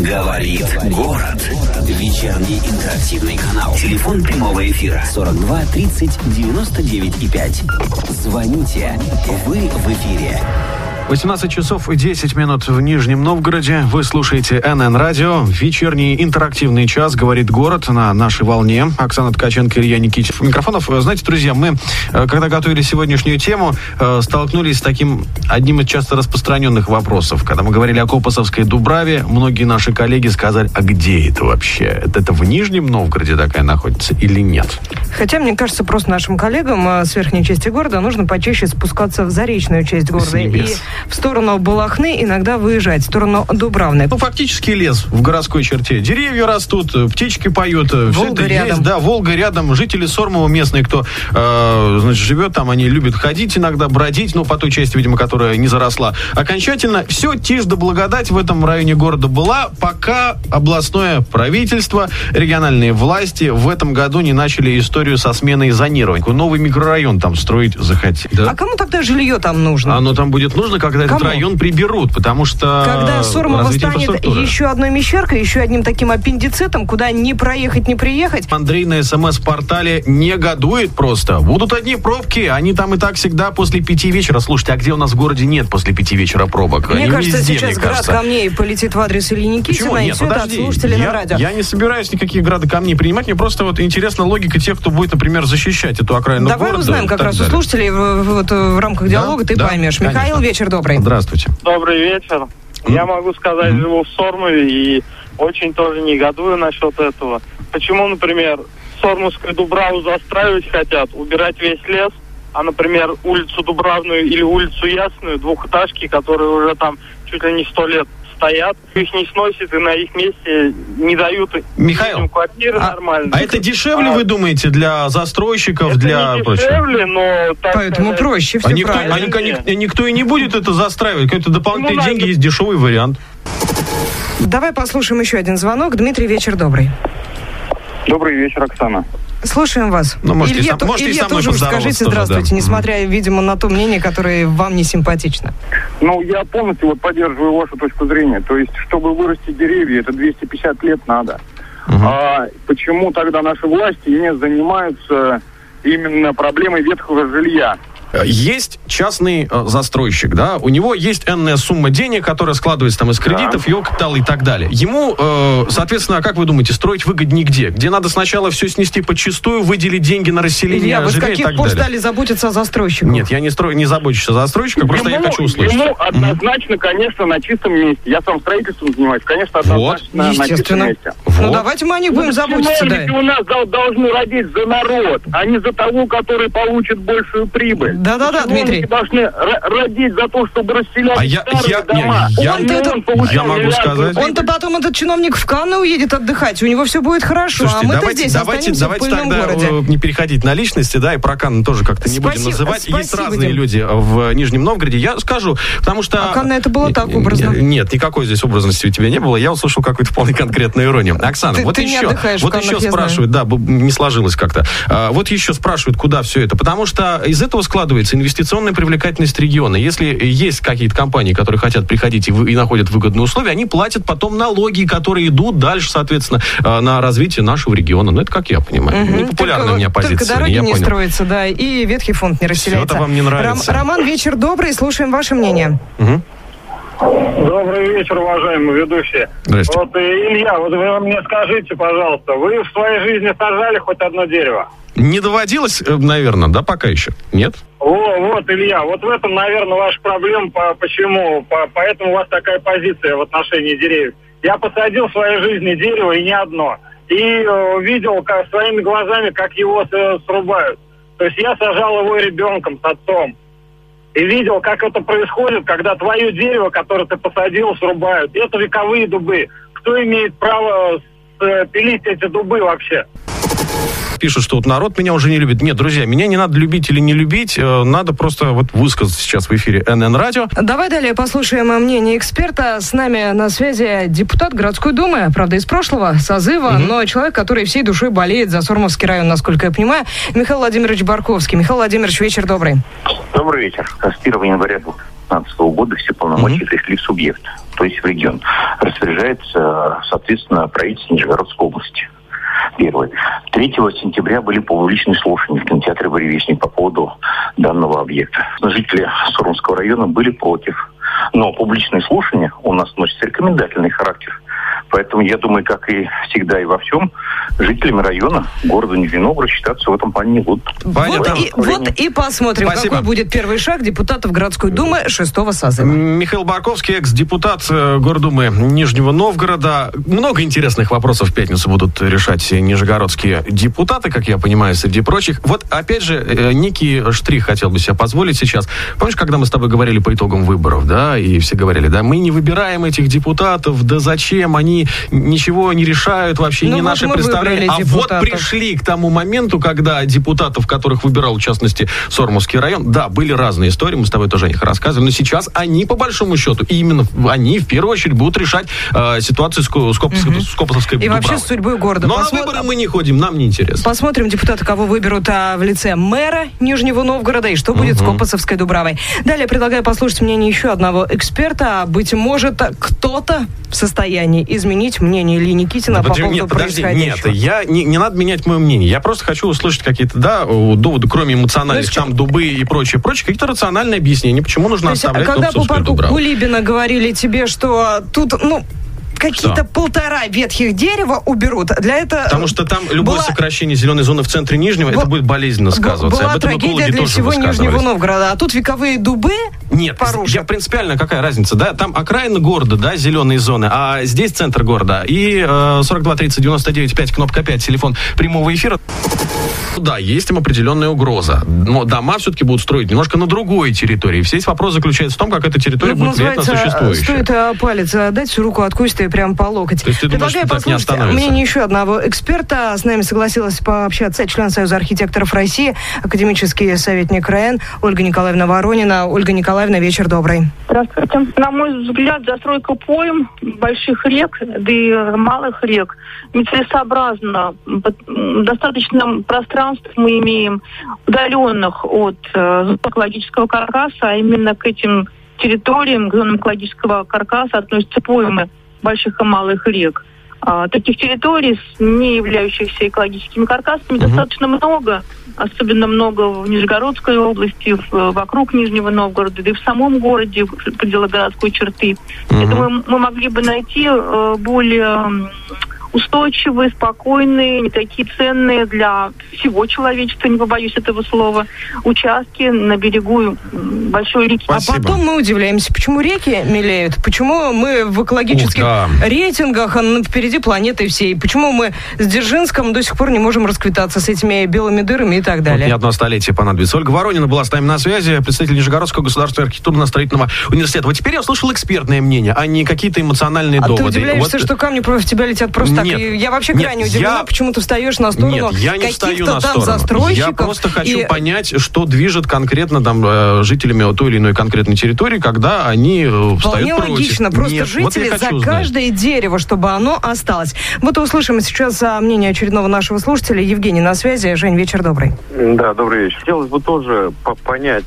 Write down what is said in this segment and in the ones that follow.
Говорит город. Вечерний интерактивный канал. Телефон прямого эфира 42 30 99 и 5. Звоните. Вы в эфире. 18 часов и 10 минут в Нижнем Новгороде. Вы слушаете НН Радио. Вечерний интерактивный час «Говорит город» на нашей волне. Оксана Ткаченко Илья Никитич. Микрофонов. Знаете, друзья, мы, э, когда готовили сегодняшнюю тему, э, столкнулись с таким одним из часто распространенных вопросов. Когда мы говорили о Копосовской Дубраве, многие наши коллеги сказали, а где это вообще? Это, это в Нижнем Новгороде такая находится или нет? Хотя, мне кажется, просто нашим коллегам э, с верхней части города нужно почаще спускаться в заречную часть города. И в сторону Балахны иногда выезжать, в сторону Дубравны. Ну, фактически лес в городской черте. Деревья растут, птички поют. Волга все это рядом. Есть, да, Волга рядом. Жители Сормова местные, кто э, значит, живет там, они любят ходить иногда, бродить, ну, по той части, видимо, которая не заросла. Окончательно все тишь да благодать в этом районе города была, пока областное правительство, региональные власти в этом году не начали историю со сменой зонирования. Новый микрорайон там строить захотели. Да? А кому тогда жилье там нужно? Оно там будет нужно, когда Кому? этот район приберут, потому что... Когда Сормово развитие станет еще одной мещеркой, еще одним таким аппендицитом, куда не проехать, не приехать. Андрей на СМС-портале негодует просто. Будут одни пробки, они там и так всегда после пяти вечера. Слушайте, а где у нас в городе нет после пяти вечера пробок? Мне Они кажется, везде, сейчас мне град кажется. камней полетит в адрес Ильи Никитина, и Нет, все это от подожди. слушателей я, на радио. я не собираюсь никаких грады камней принимать. Мне просто вот интересна логика тех, кто будет, например, защищать эту окраину Давай города. узнаем и как раз у далее. слушателей в, в- вот, в рамках диалога, ты Да, поймешь. конечно. Михаил, вечер добрый. Здравствуйте. Добрый вечер. Я могу сказать, живу в Сормове и очень тоже негодую насчет этого. Почему, например, Сормовскую Дубраву застраивать хотят, убирать весь лес, а, например, улицу Дубравную или улицу Ясную, двухэтажки, которые уже там чуть ли не сто лет стоят, их не сносят и на их месте не дают Михаил, квартиры А, нормально. а это дешевле, А, вы думаете, для застройщиков, это для не прочего? дешевле, но... Так Поэтому сказать, проще, все А никто, правильно. а никто, ник- никто и не будет это застраивать. Какие-то дополнительные Ну, деньги, надо- есть дешевый вариант. Давай послушаем еще один звонок. Дмитрий, вечер добрый. Добрый вечер, Оксана. Слушаем вас. Ну, можете и Илья, сам- то- можете и Илья со мной тоже скажите тоже, здравствуйте, да. несмотря, видимо, на то мнение, которое вам не симпатично. Ну, я полностью вот поддерживаю вашу точку зрения. То есть, чтобы вырастить деревья, это 250 лет надо. А почему тогда наши власти не занимаются именно проблемой ветхого жилья? Есть частный э, застройщик, да, у него есть энная сумма денег, которая складывается там из кредитов, его капитала и так далее. Ему, э, соответственно, как вы думаете, строить выгоднее где? Где надо сначала все снести подчистую, выделить деньги на расселение Илья, вы с каких пор стали заботиться о застройщиках? Нет, я не строю, не забочусь о застройщиках, просто я хочу услышать. ему однозначно, конечно, на чистом месте. Я сам строительством занимаюсь, конечно, однозначно на чистом Естественно. месте. Ну, Вот. давайте мы о них будем Ну, заботиться, да. у нас дол- должны родить за народ, а не за того, который получит большую прибыль. Да-да-да, Дмитрий. должны родить за то, чтобы расселять А я- старые я- не, дома. я- А не Он-то это- он получал я могу сказать-. Он-то потом, этот чиновник, в Канны уедет отдыхать, у него все будет хорошо, Слушайте, а мы-то давайте, здесь давайте, останемся давайте в тогда городе. э, не переходить на личности, да, и про Канны тоже как-то не будем Спасибо- называть. Есть спасибо, разные Дим. люди в Нижнем Новгороде. Я скажу, потому что... А Канны это было так образно? Нет, никакой здесь образности у тебя не было. Я услышал какую-то вполне конкретную иронию. Оксана, Ты- вот ты еще, вот Каннах, еще я знаю. спрашивают, да, не сложилось как-то. А, Вот еще спрашивают, куда все это, потому что из этого складывается инвестиционная привлекательность региона. Если есть какие-то компании, которые хотят приходить и, вы- и находят выгодные условия, они платят потом налоги, которые идут дальше, соответственно, а, на развитие нашего региона. Ну, это как я понимаю. Мгм. Непопулярная Только- у меня позиция. Только дороги я не понял. строятся, да, и ветхий фонд не расселяется. это вам не нравится. Ром- Роман, вечер добрый, слушаем ваше мнение. Мгм. Добрый вечер, уважаемые ведущие. Здрасте. Вот, э, Илья, вот вы мне скажите, пожалуйста, вы в своей жизни сажали хоть одно дерево? Не доводилось, э, наверное, да, пока еще? Нет? О, вот, Илья, вот в этом, наверное, ваша проблема. По, почему? По- поэтому у вас такая позиция в отношении деревьев. Я посадил в своей жизни дерево, и не одно. И э, видел как, своими глазами, как его э, срубают. То есть я сажал его ребенком с отцом. И видел, как это происходит, когда твое дерево, которое ты посадил, срубают. Это вековые дубы. Кто имеет право э, пилить эти дубы вообще? Пишут, что вот народ меня уже не любит. Нет, друзья, меня не надо любить или не любить. э, Надо просто вот высказать сейчас в эфире НН Радио. Давай далее послушаем мнение эксперта. С нами на связи депутат городской думы, правда, из прошлого созыва, но человек, который всей душой болеет за Сормовский район, насколько я понимаю, Михаил Владимирович Барковский. Михаил Владимирович, вечер добрый. Добрый вечер. С 1 января 2016 года все полномочия перешли в субъект, то есть в регион. Распоряжается, соответственно, правительство Нижегородской области. Первый. 3 сентября были публичные слушания в кинотеатре «Буревестник» по поводу данного объекта. Жители Сурмского района были против. Но публичные слушания у нас носят рекомендательный характер. Поэтому я думаю, как и всегда и во всем, жителями района города Нижний Новгород считаться в этом плане не будут. Вот и, вот и посмотрим, Спасибо. какой будет первый шаг депутатов городской думы шестого созыва. Михаил Барковский, экс-депутат э, Гордумы Нижнего Новгорода. Много интересных вопросов в пятницу будут решать нижегородские депутаты, как я понимаю, среди прочих. Вот, опять же, э, некий штрих хотел бы себе позволить сейчас. Помнишь, когда мы с тобой говорили по итогам выборов, да, и все говорили, да, мы не выбираем этих депутатов, да зачем, они ничего не решают, вообще Ну не вот наше мы представление. выбрали А вот депутатов. пришли к тому моменту, когда депутатов, которых выбирал, в частности, Сормовский район, да, были разные истории, мы с тобой тоже о них рассказывали, но сейчас они, по большому счету, именно они в первую очередь будут решать э, ситуацию с, Ко- с Копосовской, с Копосовской И вообще Дубравой. с судьбой города. Но Посмо- на выборы мы не ходим, нам не интересно. Посмотрим, депутаты кого выберут а, в лице мэра Нижнего Новгорода и что будет с Копосовской Дубравой. Далее предлагаю послушать мнение еще одного эксперта. Быть может, кто-то в состоянии изменить мнение Ильи Никитина Да по подожди, поводу нет, подожди, нет, происходящего. я не, не надо менять мое мнение. Я просто хочу услышать какие-то, да, доводы, кроме эмоциональных, Ну, там, дубы и прочее, прочее, какие-то рациональные объяснения, почему нужно То есть, оставлять когда по парку. Кулибина говорили тебе, что тут, ну, какие-то полтора ветхих дерева уберут. Для этого Потому что там любое была- сокращение зеленой зоны в центре Нижнего, это Бу- будет болезненно сказываться. Была Об этом трагедия для всего Нижнего. Новгорода. А тут вековые дубы Нет, порушат. я принципиально, какая разница, да, там окраины города, да, зеленые зоны, а здесь центр города. И э, 42 30 99 5, кнопка 5, телефон прямого эфира. Да, есть им определенная угроза. Но дома все-таки будут строить немножко на другой территории. Весь вопрос заключается в том, как эта территория Ну, будет влиять на существующую. Стоит э, палец дать, всю руку откусит и прям по локоть. То есть ты думаешь, Предлагаю что так не послушать остановится? мнение еще одного эксперта. С нами согласилась пообщаться член Союза архитекторов России, академический советник РАН Ольга Николаевна Воронина. Ольга Николаевна, вечер добрый. Здравствуйте. На мой взгляд, застройка пойм больших рек, да и малых рек м, Достаточно пространств мы имеем удаленных от э, экологического каркаса, а именно к этим территориям, к зонам экологического каркаса относятся поймы больших и малых рек. А, таких территорий, не являющихся экологическими каркасами, достаточно много. Особенно много в Нижегородской области, в- вокруг Нижнего Новгорода, да и в самом городе, в пределах городской черты. Я думаю, мы могли бы найти э, более устойчивые, спокойные, не такие ценные для всего человечества, не побоюсь этого слова, участки на берегу большой реки. Спасибо. А потом мы удивляемся, почему реки мелеют, почему мы в экологических Ух, да. рейтингах а, ну, впереди планеты всей, почему мы с Дзержинском до сих пор не можем расквитаться с этими белыми дырами и так Вот далее. не одно столетие понадобится. Ольга Воронина была с нами на связи, представитель Нижегородского государственного архитектурно-строительного университета. Вот теперь я услышал экспертное мнение, а не какие-то эмоциональные А ты доводы. удивляешься, Вот- что камни против тебя летят просто так? Нет. И я вообще Нет, крайне удивлена, я- почему ты встаешь на сторону Нет, я не встаю на там сторону. застройщиков. Я просто хочу и- понять, что движет конкретно там э, жителями той или иной конкретной территории, когда они э, встают Вполне против. логично. Просто Нет, вот жители хочу за знать. каждое дерево, чтобы оно осталось. Вот и услышим сейчас а, мнение очередного нашего слушателя. Евгений на связи. Жень, вечер добрый. Да, добрый вечер. Хотелось бы тоже по- понять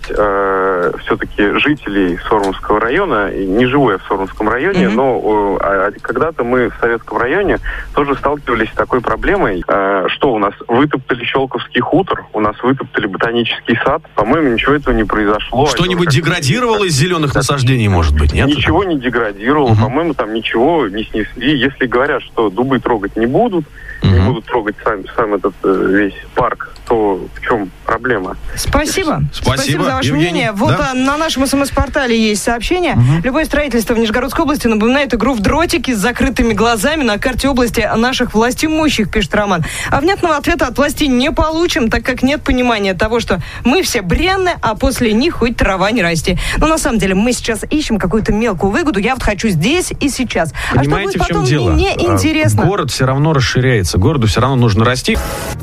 все-таки жителей Сормовского района, не живу я в Сормовском районе, Мгм. но э, когда-то мы в Советском районе тоже сталкивались с такой проблемой, э, что у нас вытоптали Щелковский хутор, у нас вытоптали ботанический сад, по-моему, ничего этого не произошло. Что-нибудь как-то- деградировало из зеленых насаждений, может быть, нет? Ничего не деградировало, Мгм. по-моему, там ничего не снесли. Если говорят, что дубы трогать не будут, не Мгм. будут трогать сам, сам этот э, весь парк, то в чем проблема? Спасибо. Спасибо, за ваше Евгений. мнение. Вот Да. а, на нашем смс-портале есть сообщение. Любое строительство в Нижегородской области напоминает игру в дротики с закрытыми глазами на карте области наших властимущих, пишет Роман. А внятного ответа от власти не получим, так как нет понимания того, что мы все бренны, а после них хоть трава не расти. Но на самом деле мы сейчас ищем какую-то мелкую выгоду. Я вот хочу здесь и сейчас. а что Понимаете, будет в чем потом, дело? мне А, интересно. Город все равно расширяется. Городу все равно нужно расти.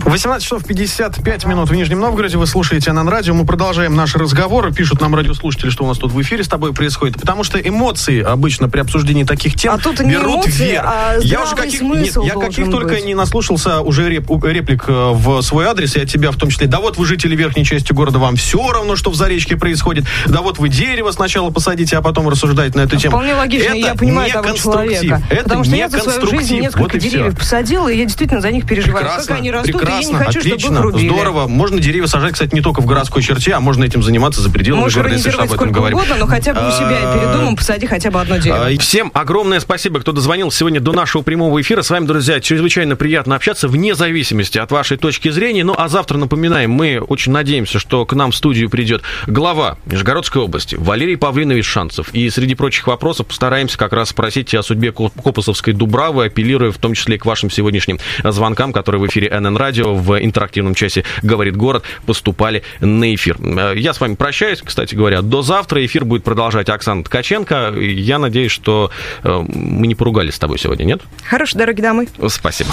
18 часов 55 минут в Нижнем Новгороде. Вы слушаете НН Радио. Мы продолжаем наши разговоры. Пишут нам радиослушатели, что у нас тут в эфире с тобой происходит. Потому что эмоции обычно при обсуждении таких тем А тут берут эмоции, вверх. а я уже каких, смысл. Смысл Нет, я каких только быть? не наслушался уже реп- реплик э, в свой адрес, и от тебя в том числе. Да вот вы жители верхней части города, вам все равно, что в Заречке происходит. Да вот вы дерево сначала посадите, а потом рассуждаете на эту тему. Вполне логично, Это я понимаю не того человека. Это потому что не я за свою жизнь несколько Вот деревьев посадила, и я действительно за них переживаю. Прекрасно, как они растут, прекрасно, и я не хочу, отлично, чтобы их рубили. здорово. Можно деревья сажать, кстати, не только в городской черте, а можно этим заниматься за пределами Можешь города, если об этом говорим. угодно, но хотя бы у себя перед домом посади хотя бы одно дерево. А, Всем огромное спасибо, кто дозвонил сегодня до нашего прямого эфира. С вами, друзья, чрезвычайно приятно общаться, вне зависимости от вашей точки зрения. Ну, а завтра, напоминаем, мы очень надеемся, что к нам в студию придет глава Нижегородской области Валерий Павлинович Шанцев. И среди прочих вопросов постараемся как раз спросить о судьбе Коп- Копосовской Дубравы, апеллируя в том числе и к вашим сегодняшним звонкам, которые в эфире НН Радио в интерактивном часе «Говорит город» поступали на эфир. Э, Я с вами прощаюсь, кстати говоря, до завтра. Эфир будет продолжать Оксана Ткаченко. Я надеюсь, что э, мы не поругались с тобой сегодня, нет? Хорошей дороги домой. Спасибо.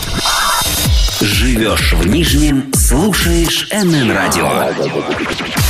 Живешь в Нижнем, слушаешь НН Радио.